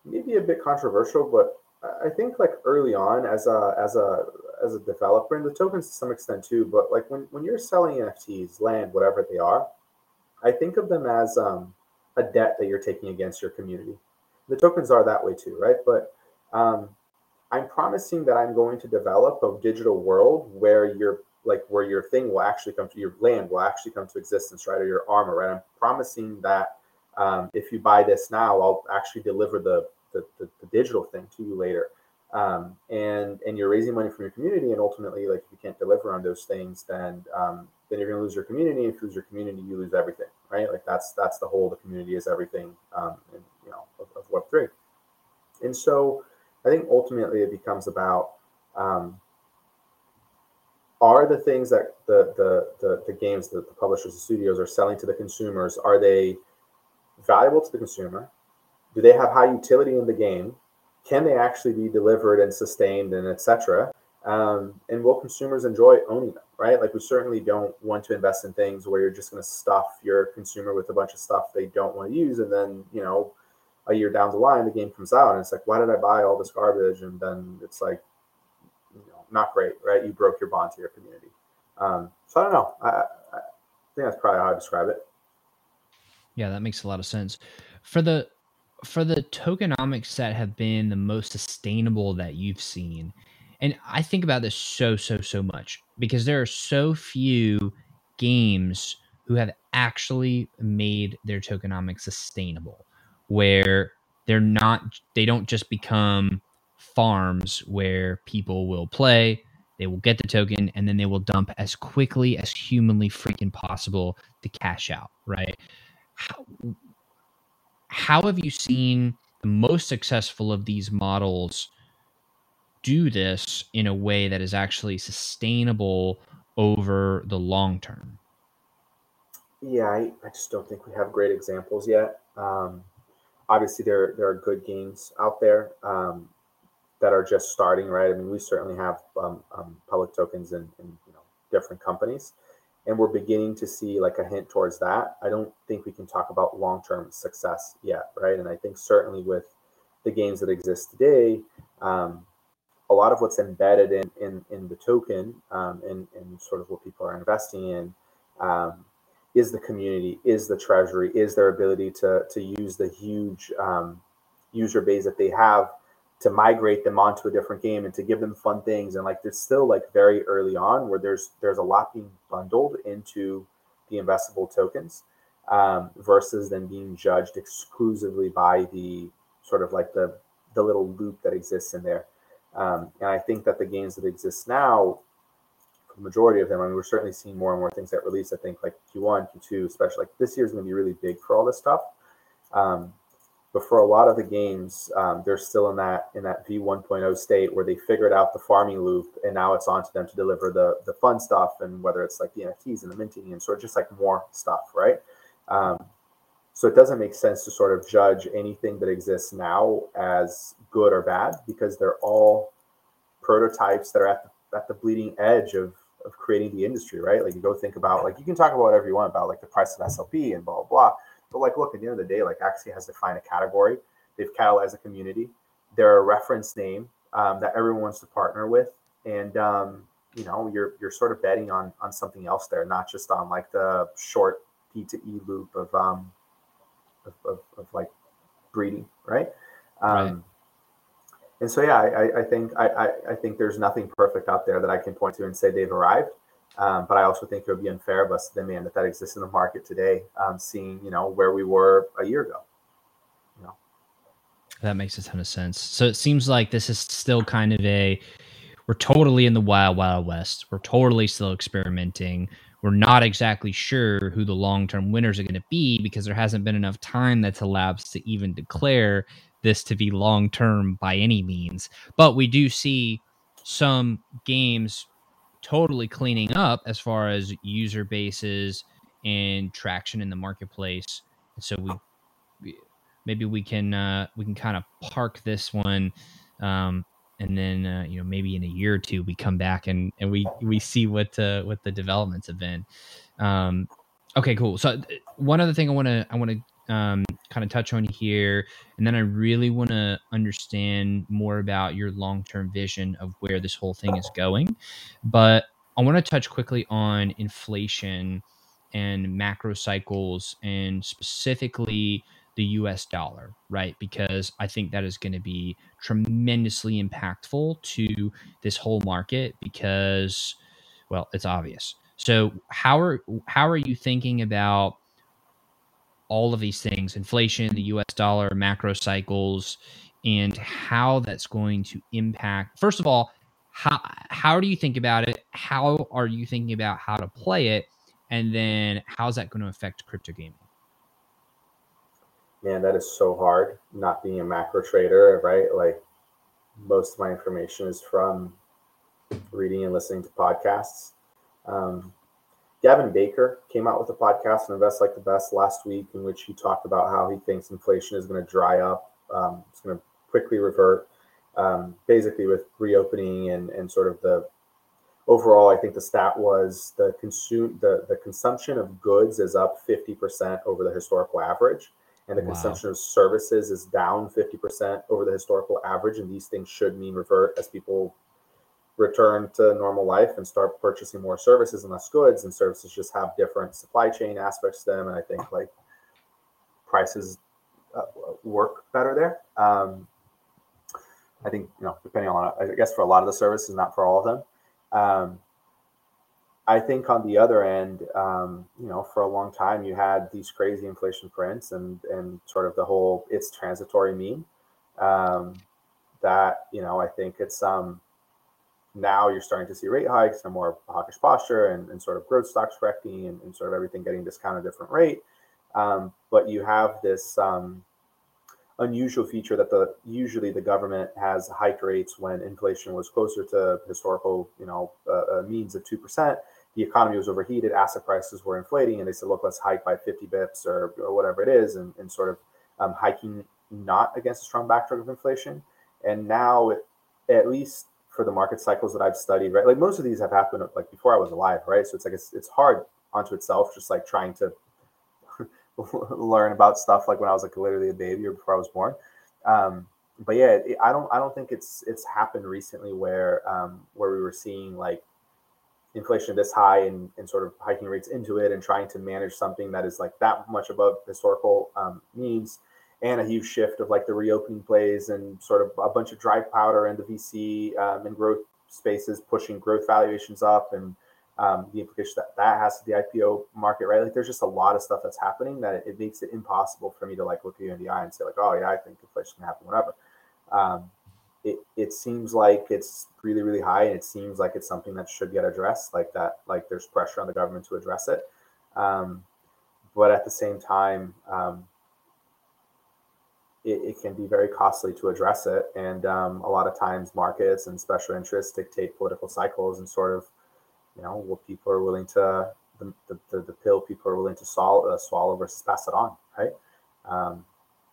maybe a bit controversial, but I think like early on as a as a as a developer and the tokens to some extent too, but like when, when you're selling NFTs, land, whatever they are, I think of them as um, a debt that you're taking against your community. The tokens are that way too, right? But um, I'm promising that I'm going to develop a digital world where your like where your thing will actually come to your land will actually come to existence, right? Or your armor, right? I'm promising that um, if you buy this now, I'll actually deliver the the, the, the digital thing to you later. Um, and and you're raising money from your community, and ultimately, like if you can't deliver on those things, then um, then you're going to lose your community. If you lose your community, you lose everything, right? Like that's that's the whole. The community is everything, um, and you know of, of Web three. And so, I think ultimately it becomes about um, are the things that the the the, the games that the publishers, the studios are selling to the consumers, are they valuable to the consumer? Do they have high utility in the game? Can they actually be delivered and sustained and etc. Um, and will consumers enjoy owning them? Right? Like we certainly don't want to invest in things where you're just going to stuff your consumer with a bunch of stuff they don't want to use, and then you know a year down the line the game comes out and it's like why did I buy all this garbage? And then it's like you know not great, right? You broke your bond to your community. Um, so I don't know. I, I think that's probably how I describe it. Yeah, that makes a lot of sense. For the for the tokenomics that have been the most sustainable that you've seen, and I think about this so, so, so much because there are so few games who have actually made their tokenomics sustainable, where they're not, they don't just become farms where people will play, they will get the token, and then they will dump as quickly as humanly freaking possible to cash out, right? How, how have you seen the most successful of these models do this in a way that is actually sustainable over the long term? Yeah, I, I just don't think we have great examples yet. Um, obviously, there there are good games out there um, that are just starting, right? I mean, we certainly have um, um public tokens in, you know different companies and we're beginning to see like a hint towards that. I don't think we can talk about long term success yet, right? And I think certainly with the games that exist today, um, a lot of what's embedded in in, in the token um, and, and sort of what people are investing in um, is the community, is the treasury, is their ability to to use the huge um, user base that they have to migrate them onto a different game and to give them fun things and like there's still like very early on where there's there's a lot being bundled into the investable tokens um, versus them being judged exclusively by the sort of like the the little loop that exists in there. Um, and I think that the games that exist now, the majority of them, I mean, we're certainly seeing more and more things that release. I think like Q1, Q2, especially like this year is going to be really big for all this stuff. Um, but for a lot of the games, um, they're still in that in that V1.0 state where they figured out the farming loop, and now it's on to them to deliver the the fun stuff, and whether it's like the NFTs and the minting and sort of just like more stuff, right? Um, so it doesn't make sense to sort of judge anything that exists now as good or bad because they're all prototypes that are at the, at the bleeding edge of, of creating the industry, right? Like you go think about, like you can talk about whatever you want about like the price of SLP and blah, blah, blah. But like, look, at the end of the day, like Axie has defined a category. They've catalyzed a community. They're a reference name um, that everyone wants to partner with. And, um, you know, you're, you're sort of betting on, on something else there, not just on like the short P to E loop of, um, of, of, of like breeding, right? Um, right. And so, yeah, I, I think I, I, I, think there's nothing perfect out there that I can point to and say they've arrived. Um, but I also think it would be unfair of us to demand that that exists in the market today, um, seeing you know where we were a year ago. You know, that makes a ton of sense. So it seems like this is still kind of a we're totally in the wild wild west. We're totally still experimenting we're not exactly sure who the long term winners are going to be because there hasn't been enough time that's elapsed to even declare this to be long term by any means. But we do see some games totally cleaning up as far as user bases and traction in the marketplace. And so we maybe we can uh, we can kind of park this one um, and then uh, you know maybe in a year or two we come back and and we we see what uh, what the developments have been. Um, okay, cool. So uh, one other thing I want to I want to um, kind of touch on here, and then I really want to understand more about your long term vision of where this whole thing is going. But I want to touch quickly on inflation and macro cycles, and specifically the US dollar, right? Because I think that is going to be tremendously impactful to this whole market because well, it's obvious. So, how are how are you thinking about all of these things, inflation, the US dollar, macro cycles, and how that's going to impact First of all, how how do you think about it? How are you thinking about how to play it? And then how's that going to affect crypto gaming? man, that is so hard not being a macro trader, right? Like most of my information is from reading and listening to podcasts. Um, Gavin Baker came out with a podcast, and Invest Like the Best, last week, in which he talked about how he thinks inflation is going to dry up. Um, it's going to quickly revert, um, basically with reopening and, and sort of the overall. I think the stat was the consume the, the consumption of goods is up 50% over the historical average and the wow. consumption of services is down 50% over the historical average. And these things should mean revert as people return to normal life and start purchasing more services and less goods. And services just have different supply chain aspects to them. And I think like prices uh, work better there. Um, I think, you know, depending on, I guess for a lot of the services, not for all of them. Um, I think on the other end, um, you know, for a long time you had these crazy inflation prints and and sort of the whole it's transitory meme. Um, that you know, I think it's um now you're starting to see rate hikes and more hawkish posture and, and sort of growth stocks correcting and, and sort of everything getting discounted different rate. Um, but you have this um, unusual feature that the usually the government has hike rates when inflation was closer to historical, you know, uh, uh means of two percent the economy was overheated, asset prices were inflating, and they said, look, let's hike by 50 bips or, or whatever it is, and, and sort of um, hiking not against a strong backdrop of inflation. And now, it, at least for the market cycles that I've studied, right, like most of these have happened like before I was alive, right? So it's like it's, it's hard onto itself, just like trying to learn about stuff like when I was like literally a baby or before I was born. Um, but yeah, it, I don't I don't think it's it's happened recently where um, where we were seeing like inflation this high and, and sort of hiking rates into it and trying to manage something that is like that much above historical um, means and a huge shift of like the reopening plays and sort of a bunch of dry powder in the VC um, and growth spaces pushing growth valuations up and um, the implication that that has to the IPO market, right? Like there's just a lot of stuff that's happening that it, it, makes it impossible for me to like look you in the eye and say like, oh yeah, I think inflation can happen, whatever. Um, it, it seems like it's really, really high and it seems like it's something that should get addressed like that, like there's pressure on the government to address it. Um, but at the same time, um, it, it, can be very costly to address it. And um, a lot of times markets and special interests dictate political cycles and sort of you know what people are willing to the, the, the pill people are willing to swallow, uh, swallow versus pass it on right? Um,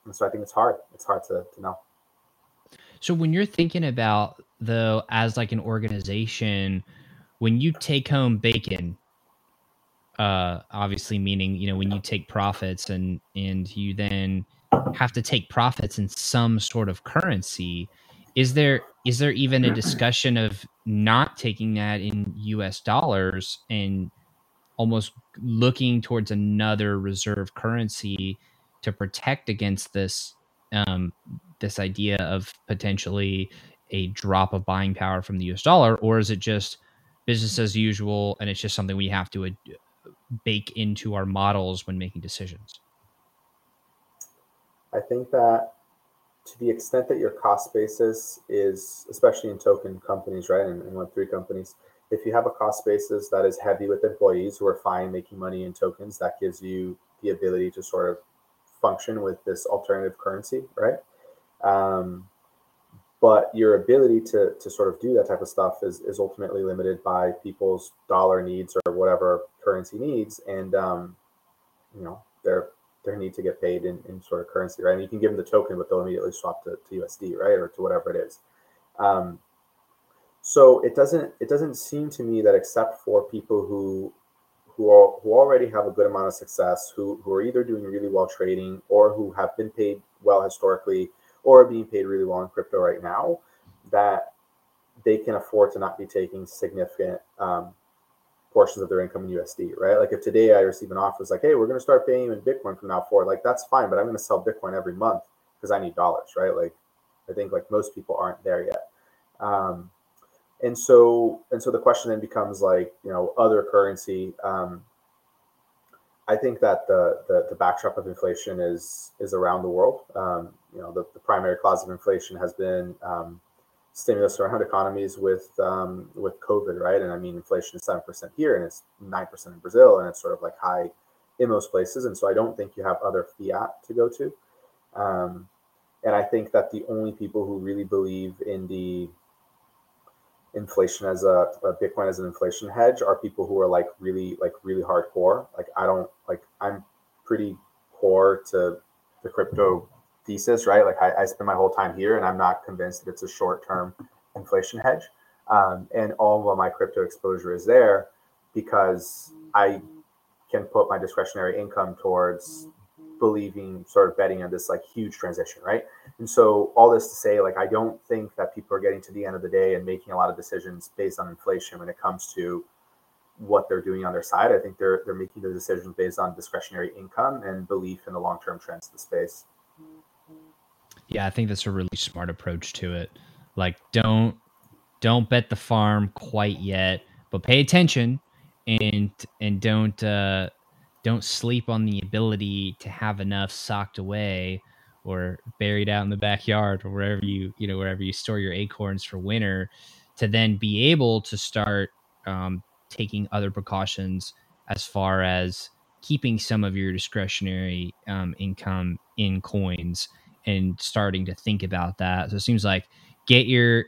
and so i think it's hard. It's hard to, to know. So when you're thinking about though as like an organization when you take home bacon uh obviously meaning you know when you take profits and and you then have to take profits in some sort of currency is there is there even a discussion of not taking that in US dollars and almost looking towards another reserve currency to protect against this um, this idea of potentially a drop of buying power from the US dollar? Or is it just business as usual and it's just something we have to uh, bake into our models when making decisions I think that to the extent that your cost basis is, especially in token companies, right, and, and Web3 companies, if you have a cost basis that is heavy with employees who are fine making money in tokens, that gives you the ability to sort of function with this alternative currency, right? Um, but your ability to, to sort of do that type of stuff is, is ultimately limited by people's dollar needs or whatever currency needs. And, um, you know, they're their need to get paid in, in sort of currency, right? And you can give them the token, but they'll immediately swap to, to USD, right, or to whatever it is. Um, so it doesn't it doesn't seem to me that except for people who who are, who already have a good amount of success, who who are either doing really well trading or who have been paid well historically or are being paid really well in crypto right now, that they can afford to not be taking significant um, portions of their income in USD, right? Like if today I receive an offer, it's like, hey, we're going to start paying in Bitcoin from now forward, like that's fine, but I'm going to sell Bitcoin every month because I need dollars, right? Like I think like most people aren't there yet. Um, and so and so the question then becomes like, you know, other currency. Um, I think that the, the, the backdrop of inflation is is around the world. Um, you know, the, the primary cause of inflation has been um, stimulus around economies with um, with COVID, right? And I mean, inflation is seven percent here, and it's nine percent in Brazil, and it's sort of like high in most places. And so I don't think you have other fiat to go to. Um, and I think that the only people who really believe in the inflation as a, a, Bitcoin as an inflation hedge are people who are like really like really hardcore. Like I don't like I'm pretty core to the crypto thesis, right? Like I, I spend my whole time here, and I'm not convinced that it's a short-term inflation hedge. Um, and all of my crypto exposure is there because I can put my discretionary income towards believing, sort of betting on this like huge transition, right? And so all this to say, like I don't think that people are getting to the end of the day and making a lot of decisions based on inflation when it comes to what they're doing on their side. I think they're they're making the decisions based on discretionary income and belief in the long-term trends of the space. Yeah, I think that's a really smart approach to it. Like don't don't bet the farm quite yet, but pay attention and and don't uh don't sleep on the ability to have enough socked away or buried out in the backyard or wherever you you know wherever you store your acorns for winter to then be able to start um, taking other precautions as far as keeping some of your discretionary um, income in coins and starting to think about that. So it seems like get your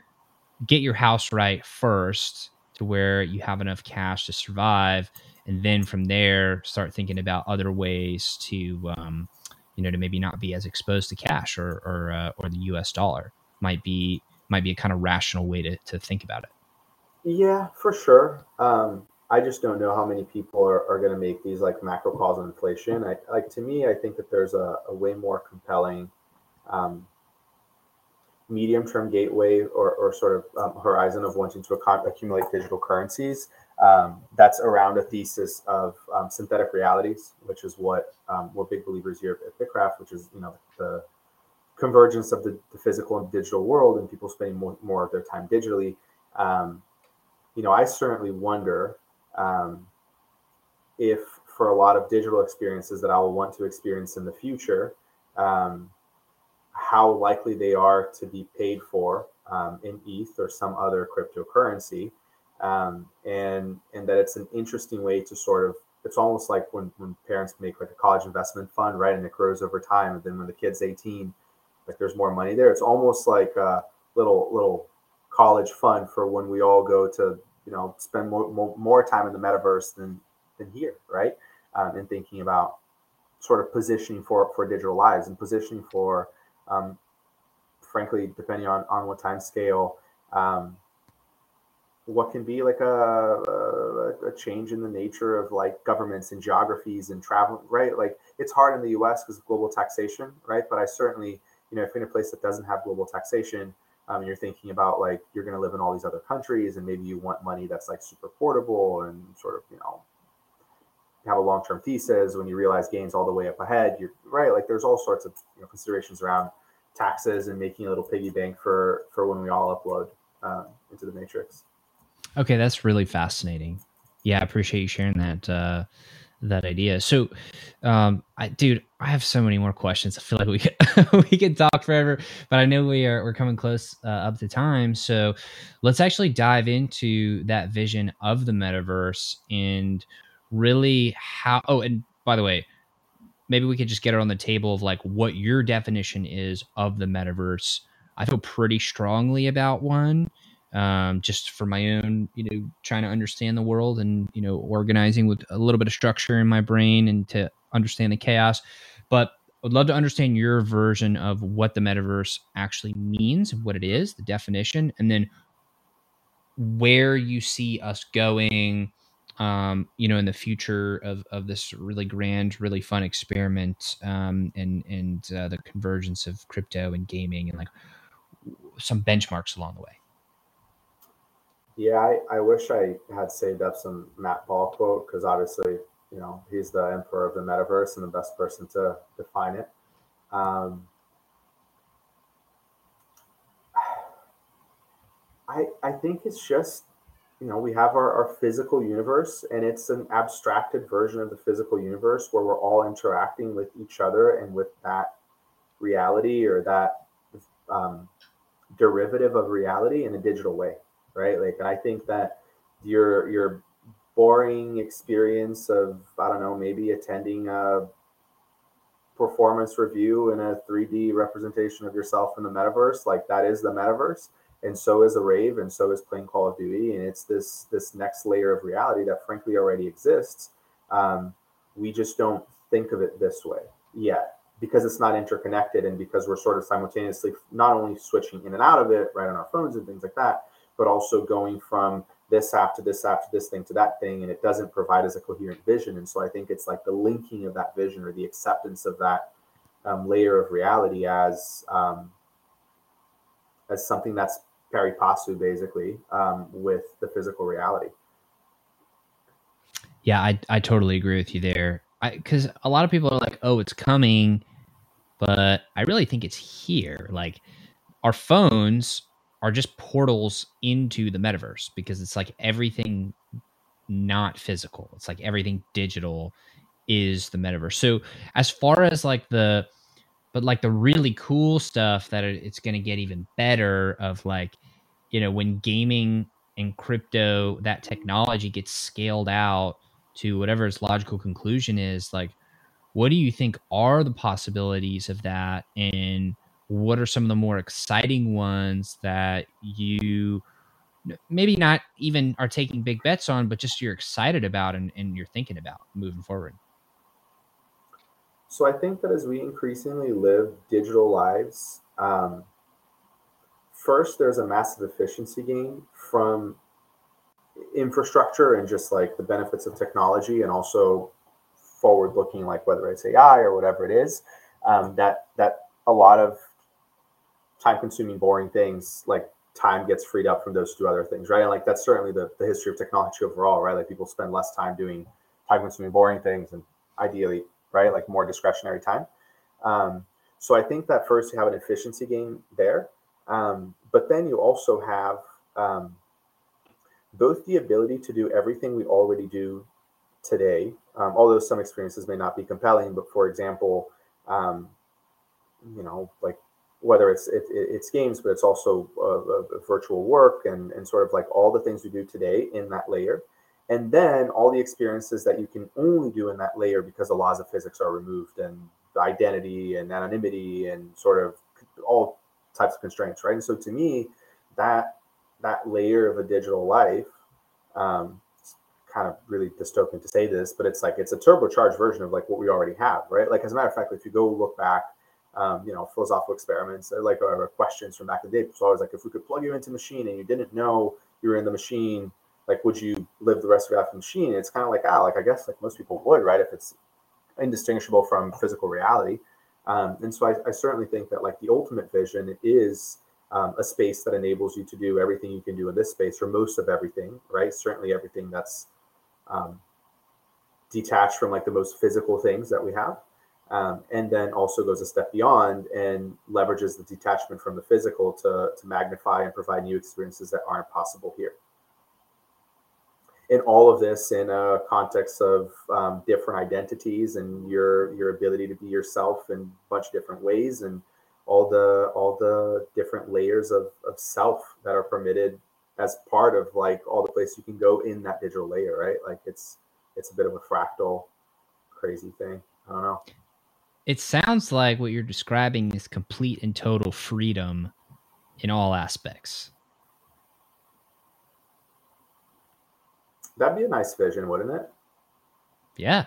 get your house right first to where you have enough cash to survive, and then from there start thinking about other ways to um, you know to maybe not be as exposed to cash or or uh, or the U.S. dollar might be might be a kind of rational way to to think about it. Yeah, for sure. Um, I just don't know how many people are, are going to make these like macro calls on inflation. I like to me, I think that there's a, a way more compelling um, medium term gateway or, or sort of um, horizon of wanting to accumulate digital currencies. Um, that's around a thesis of um, synthetic realities, which is what um, we're big believers here at Bitkraft, which is you know the convergence of the, the physical and digital world, and people spending more, more of their time digitally. Um, you know, I certainly wonder um, if for a lot of digital experiences that I will want to experience in the future, um, how likely they are to be paid for um, in ETH or some other cryptocurrency, um, and and that it's an interesting way to sort of it's almost like when, when parents make like a college investment fund, right? And it grows over time. And then when the kid's 18, like there's more money there. It's almost like a little little college fund for when we all go to, you know, spend more, more, more time in the metaverse than than here, right? Um, and thinking about sort of positioning for for digital lives and positioning for um, frankly, depending on on what time scale, um, what can be like a, a, a, change in the nature of like governments and geographies and travel, right? Like it's hard in the U.S. because of global taxation, right? But I certainly, you know, if you're in a place that doesn't have global taxation, um, you're thinking about like you're going to live in all these other countries, and maybe you want money that's like super portable and sort of, you know, have a long-term thesis. When you realize gains all the way up ahead, you're right. Like there's all sorts of you know, considerations around taxes and making a little piggy bank for for when we all upload um, into the matrix. Okay, that's really fascinating. Yeah, I appreciate you sharing that uh, that idea. So, um, I, dude, I have so many more questions. I feel like we could we could talk forever, but I know we are we're coming close uh, up to time. So, let's actually dive into that vision of the metaverse and really how. Oh, and by the way, maybe we could just get it on the table of like what your definition is of the metaverse. I feel pretty strongly about one um, just for my own, you know, trying to understand the world and, you know, organizing with a little bit of structure in my brain and to understand the chaos. But I'd love to understand your version of what the metaverse actually means, what it is, the definition, and then where you see us going, um, you know, in the future of, of this really grand, really fun experiment um, and, and uh, the convergence of crypto and gaming and like some benchmarks along the way. Yeah, I, I wish I had saved up some Matt Ball quote because obviously, you know, he's the emperor of the metaverse and the best person to define it. Um, I I think it's just, you know, we have our, our physical universe and it's an abstracted version of the physical universe where we're all interacting with each other and with that reality or that um, derivative of reality in a digital way right? Like I think that your your boring experience of I don't know maybe attending a performance review in a 3D representation of yourself in the metaverse, like that is the metaverse, and so is a rave, and so is playing Call of Duty, and it's this this next layer of reality that frankly already exists. Um, we just don't think of it this way yet because it's not interconnected and because we're sort of simultaneously not only switching in and out of it right on our phones and things like that but also going from this app to this app to this thing to that thing and it doesn't provide us a coherent vision and so i think it's like the linking of that vision or the acceptance of that um, layer of reality as um, as something that's pari passu basically um, with the physical reality yeah i, I totally agree with you there because a lot of people are like oh it's coming but i really think it's here like our phones are just portals into the metaverse because it's like everything not physical. It's like everything digital is the metaverse. So as far as like the but like the really cool stuff that it's going to get even better of like you know when gaming and crypto that technology gets scaled out to whatever its logical conclusion is like what do you think are the possibilities of that and what are some of the more exciting ones that you maybe not even are taking big bets on, but just you're excited about and, and you're thinking about moving forward? So I think that as we increasingly live digital lives, um, first there's a massive efficiency gain from infrastructure and just like the benefits of technology, and also forward looking, like whether it's AI or whatever it is. Um, that that a lot of time consuming, boring things, like time gets freed up from those two other things, right? And like that's certainly the, the history of technology overall, right? Like people spend less time doing time consuming, boring things and ideally, right? Like more discretionary time. Um, so I think that first you have an efficiency gain there. Um, but then you also have um, both the ability to do everything we already do today, um, although some experiences may not be compelling, but for example, um, you know, like whether it's it, it's games, but it's also uh, virtual work and and sort of like all the things we do today in that layer, and then all the experiences that you can only do in that layer because the laws of physics are removed and identity and anonymity and sort of all types of constraints, right? And so to me, that that layer of a digital life, um, kind of really dystopian to say this, but it's like it's a turbocharged version of like what we already have, right? Like as a matter of fact, if you go look back, um, you know, philosophical experiments, like uh, questions from back in the day, so i was like if we could plug you into a machine and you didn't know you were in the machine, like would you live the rest of your life in the machine? It's kind of like ah, like I guess like most people would, right? If it's indistinguishable from physical reality. Um, and so I, I, certainly think that like the ultimate vision is um, a space that enables you to do everything you can do in this space or most of everything, right? Certainly everything that's um, detached from like the most physical things that we have. Um, and then also goes a step beyond and leverages the detachment from the physical to, to magnify and provide new experiences that aren't possible here in all of this in a context of um, different identities and your your ability to be yourself in a bunch of different ways and all the all the different layers of, of self that are permitted as part of like all the places you can go in that digital layer right? Like it's it's a bit of a fractal crazy thing. I don't know. It sounds like what you're describing is complete and total freedom in all aspects That'd be a nice vision, wouldn't it? Yeah,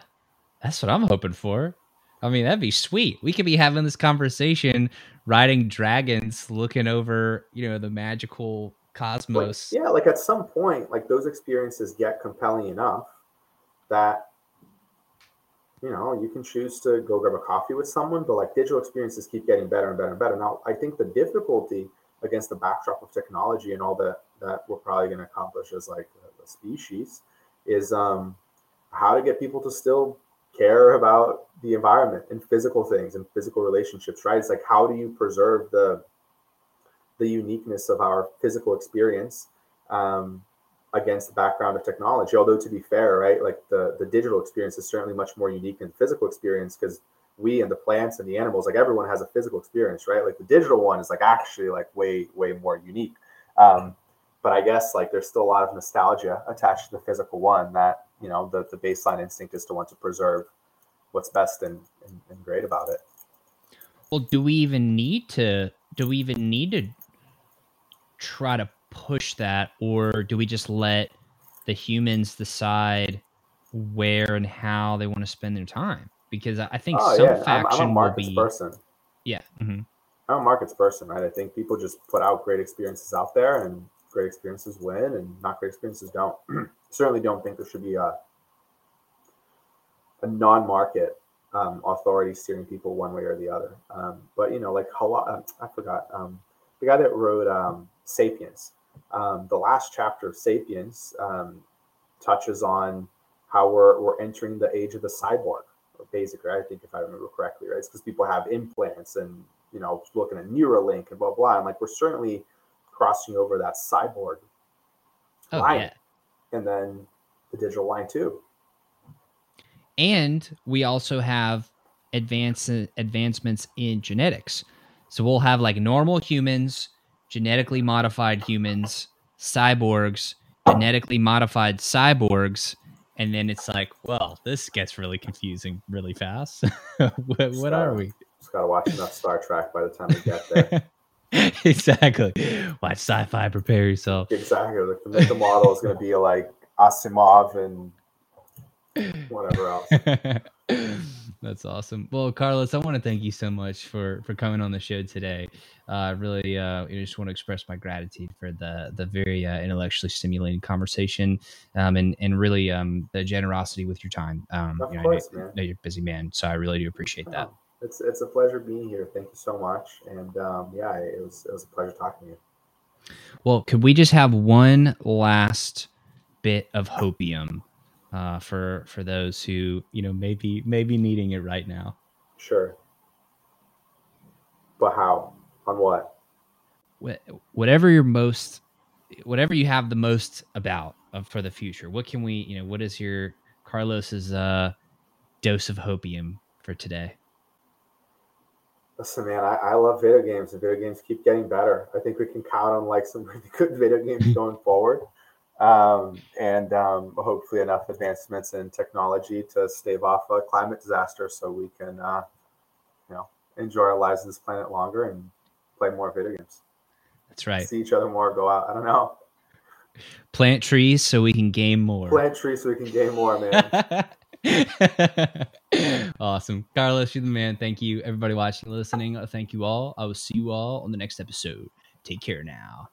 that's what I'm hoping for. I mean, that'd be sweet. We could be having this conversation, riding dragons, looking over, you know, the magical cosmos. Like, yeah, like at some point, like those experiences get compelling enough that you know you can choose to go grab a coffee with someone, but like digital experiences keep getting better and better and better. Now, I think the difficulty against the backdrop of technology and all that that we're probably going to accomplish is like a species is um, how to get people to still care about the environment and physical things and physical relationships right? It's like how do you preserve the the uniqueness of our physical experience um, against the background of technology? Although to be fair right like the the digital experience is certainly much more unique than the physical experience because we and the plants and the animals like everyone has a physical experience right? Like the digital one is like actually like way way more unique. Um, but I guess like there's still a lot of nostalgia attached to the physical one that you know the, the baseline instinct is to want to preserve what's best and, and, and great about it. Well, do we even need to do we even need to try to push that or do we just let the humans decide where and how they want to spend their time? Because I think oh, some yeah. faction I'm, I'm will be person. Yeah. Mm-hmm. I'm a markets person, right? I think people just put out great experiences out there and great experiences win and not great experiences don't. Certainly don't think there should be a a non-market um, authority steering people one way or the other. Um, but you know, like uh, I forgot um, the guy that wrote um, *Sapiens*. Um, the last chapter of *Sapiens* um, touches on how we're we're entering the age of the cyborg, or basically. I think if I remember correctly, right? It's because people have implants and you know looking at Neuralink and blah blah. And like we're certainly crossing over that cyborg oh, line, yeah. and then the digital line too. And we also have advance advancements in genetics. So we'll have like normal humans, genetically modified humans, cyborgs, genetically modified cyborgs, and then it's like, well, this gets really confusing really fast. what, what are we? Just gotta watch enough Star Trek by the time we get there. exactly. Watch sci-fi. Prepare yourself. Exactly. Like the, the model is going to be like Asimov and whatever else. That's awesome. Well, Carlos, I want to thank you so much for for coming on the show today. Uh, really, uh, I just want to express my gratitude for the the very uh, intellectually stimulating conversation, um, and and really um, the generosity with your time. Um, of you know, course, I know, man. you're a busy man, so I really do appreciate that it's it's a pleasure being here. Thank you so much. And um, yeah, it was it was a pleasure talking to you. Well, could we just have one last bit of hopium uh, for for those who you know maybe maybe needing it right now? Sure. But how? On what? Whatever you're most, whatever you have the most about of for the future? What can we, you know, what is your Carlos's uh, dose of hopium for today? Listen, man, I, I love video games, and video games keep getting better. I think we can count on like some really good video games going forward, um, and um, hopefully enough advancements in technology to stave off a climate disaster, so we can, uh, you know, enjoy our lives on this planet longer and play more video games. That's right. See each other more, go out. I don't know. Plant trees so we can game more. Plant trees so we can game more, man. awesome. Carlos, you're the man. Thank you. Everybody watching, and listening, thank you all. I will see you all on the next episode. Take care now.